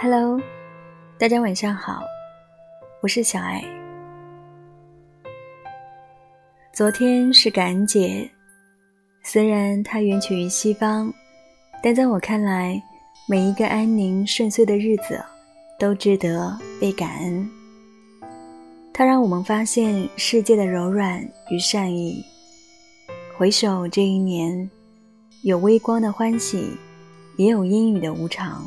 Hello，大家晚上好，我是小爱。昨天是感恩节，虽然它源起于西方，但在我看来，每一个安宁顺遂的日子都值得被感恩。它让我们发现世界的柔软与善意。回首这一年，有微光的欢喜，也有阴雨的无常。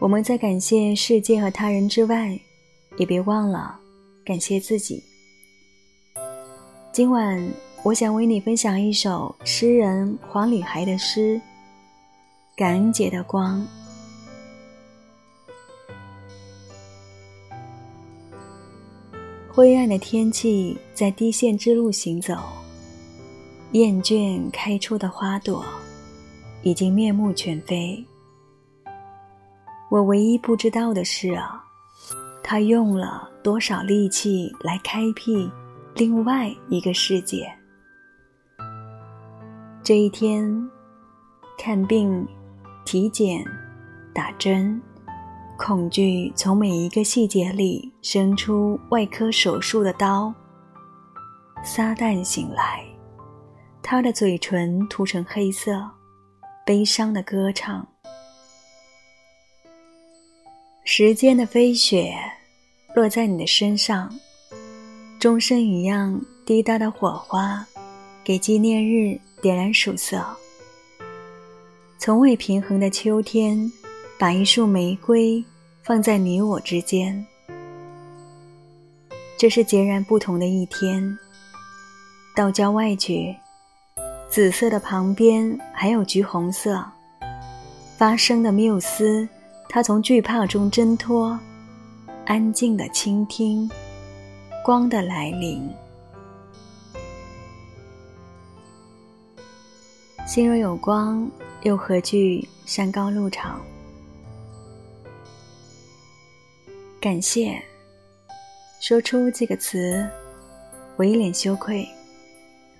我们在感谢世界和他人之外，也别忘了感谢自己。今晚，我想为你分享一首诗人黄礼孩的诗《感恩节的光》。灰暗的天气，在低线之路行走，厌倦开出的花朵，已经面目全非。我唯一不知道的是啊，他用了多少力气来开辟另外一个世界。这一天，看病、体检、打针，恐惧从每一个细节里生出外科手术的刀。撒旦醒来，他的嘴唇涂成黑色，悲伤的歌唱。时间的飞雪落在你的身上，钟声一样滴答的火花，给纪念日点燃曙色。从未平衡的秋天，把一束玫瑰放在你我之间。这是截然不同的一天。到郊外去，紫色的旁边还有橘红色，发生的缪斯。他从惧怕中挣脱，安静的倾听光的来临。心若有光，又何惧山高路长？感谢，说出这个词，我一脸羞愧，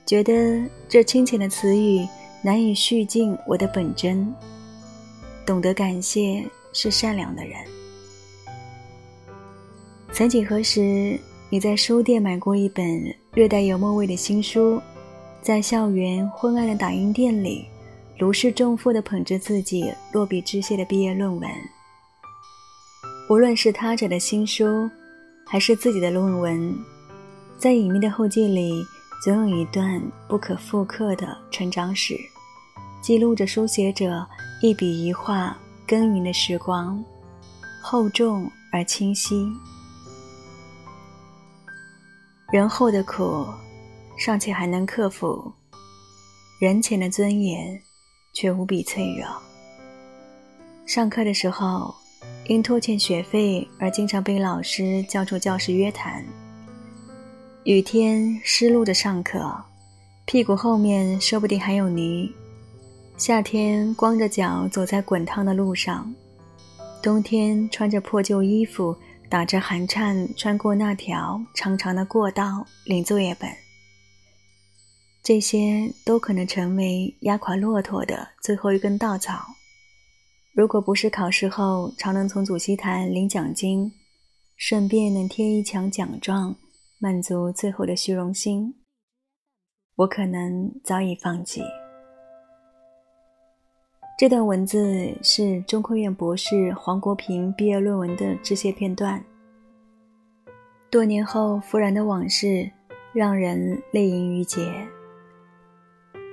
觉得这清浅的词语难以叙尽我的本真。懂得感谢。是善良的人。曾几何时，你在书店买过一本略带油墨味的新书，在校园昏暗的打印店里，如释重负地捧着自己落笔致谢的毕业论文。无论是他者的新书，还是自己的论文，在隐秘的后记里，总有一段不可复刻的成长史，记录着书写者一笔一画。耕耘的时光，厚重而清晰。人后的苦，尚且还能克服；人前的尊严，却无比脆弱。上课的时候，因拖欠学费而经常被老师叫出教室约谈。雨天湿漉着上课，屁股后面说不定还有泥。夏天光着脚走在滚烫的路上，冬天穿着破旧衣服打着寒颤穿过那条长长的过道领作业本。这些都可能成为压垮骆驼的最后一根稻草。如果不是考试后常能从主席台领奖金，顺便能贴一墙奖状，满足最后的虚荣心，我可能早已放弃。这段文字是中科院博士黄国平毕业论文的致谢片段。多年后复燃的往事，让人泪盈于睫。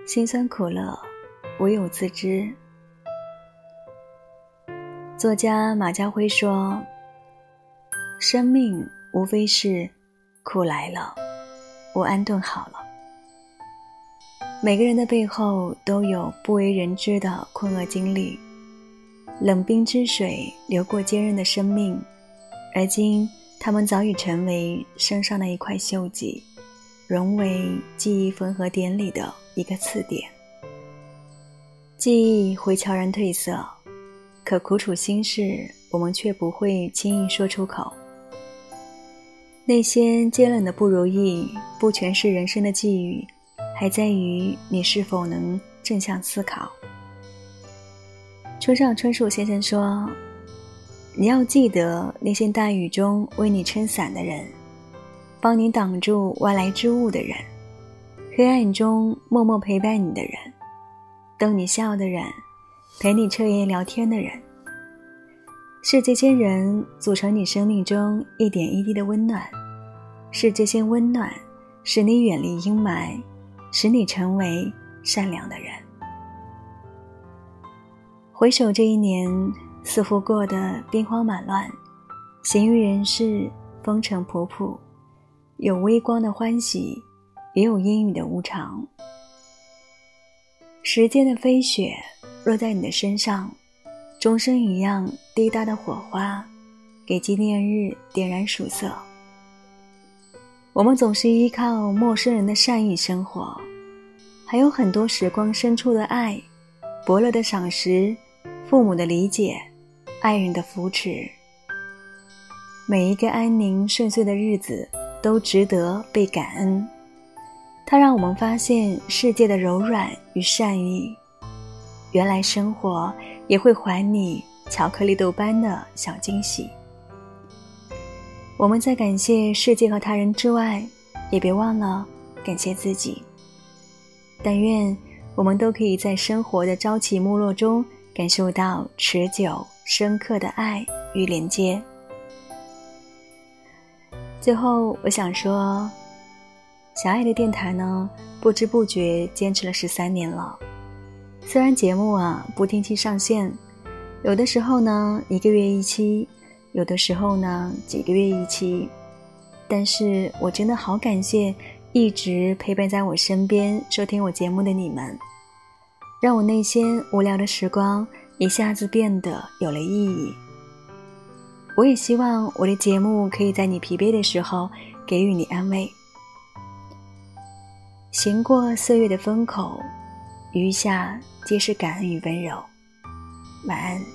辛酸苦乐，唯有自知。作家马家辉说：“生命无非是苦来了，我安顿好了。”每个人的背后都有不为人知的困厄经历，冷冰之水流过坚韧的生命，而今他们早已成为身上的一块锈迹，融为记忆缝合点里的一个刺点。记忆会悄然褪色，可苦楚心事，我们却不会轻易说出口。那些坚韧的不如意，不全是人生的际遇。还在于你是否能正向思考。村上春树先生说：“你要记得那些大雨中为你撑伞的人，帮你挡住外来之物的人，黑暗中默默陪伴你的人，逗你笑的人，陪你彻夜聊天的人，是这些人组成你生命中一点一滴的温暖，是这些温暖使你远离阴霾，使你成为善良的人。回首这一年。似乎过得兵荒马乱，行于人世，风尘仆仆，有微光的欢喜，也有阴雨的无常。时间的飞雪落在你的身上，钟声一样滴答的火花，给纪念日点燃曙色。我们总是依靠陌生人的善意生活，还有很多时光深处的爱，伯乐的赏识，父母的理解。爱人的扶持，每一个安宁顺遂的日子都值得被感恩。它让我们发现世界的柔软与善意。原来生活也会还你巧克力豆般的小惊喜。我们在感谢世界和他人之外，也别忘了感谢自己。但愿我们都可以在生活的朝起暮落中感受到持久。深刻的爱与连接。最后，我想说，小爱的电台呢，不知不觉坚持了十三年了。虽然节目啊不定期上线，有的时候呢一个月一期，有的时候呢几个月一期，但是我真的好感谢一直陪伴在我身边收听我节目的你们，让我那些无聊的时光。一下子变得有了意义。我也希望我的节目可以在你疲惫的时候给予你安慰。行过岁月的风口，余下皆是感恩与温柔。晚安。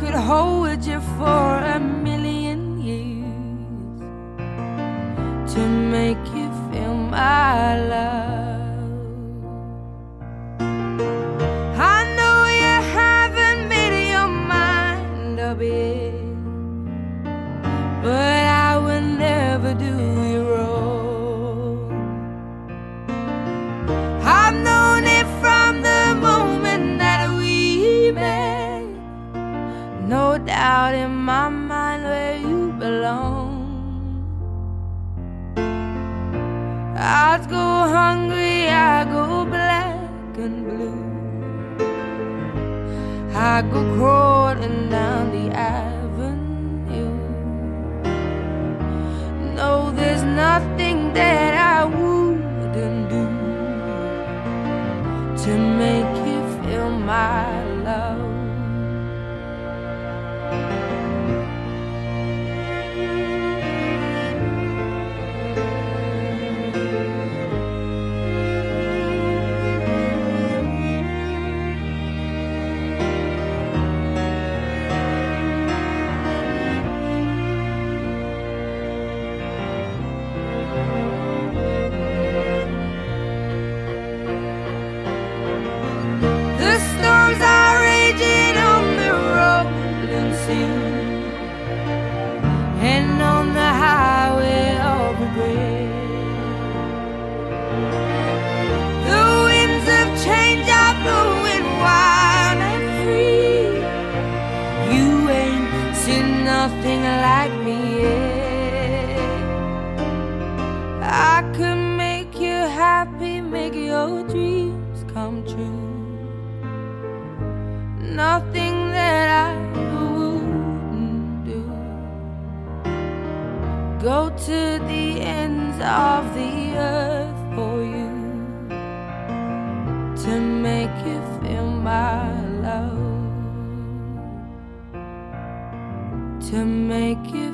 could hold you for a million years to make you feel my love. Blue. I go crawling down the avenue. No, there's nothing Go to the ends of the earth for you to make you feel my love. To make you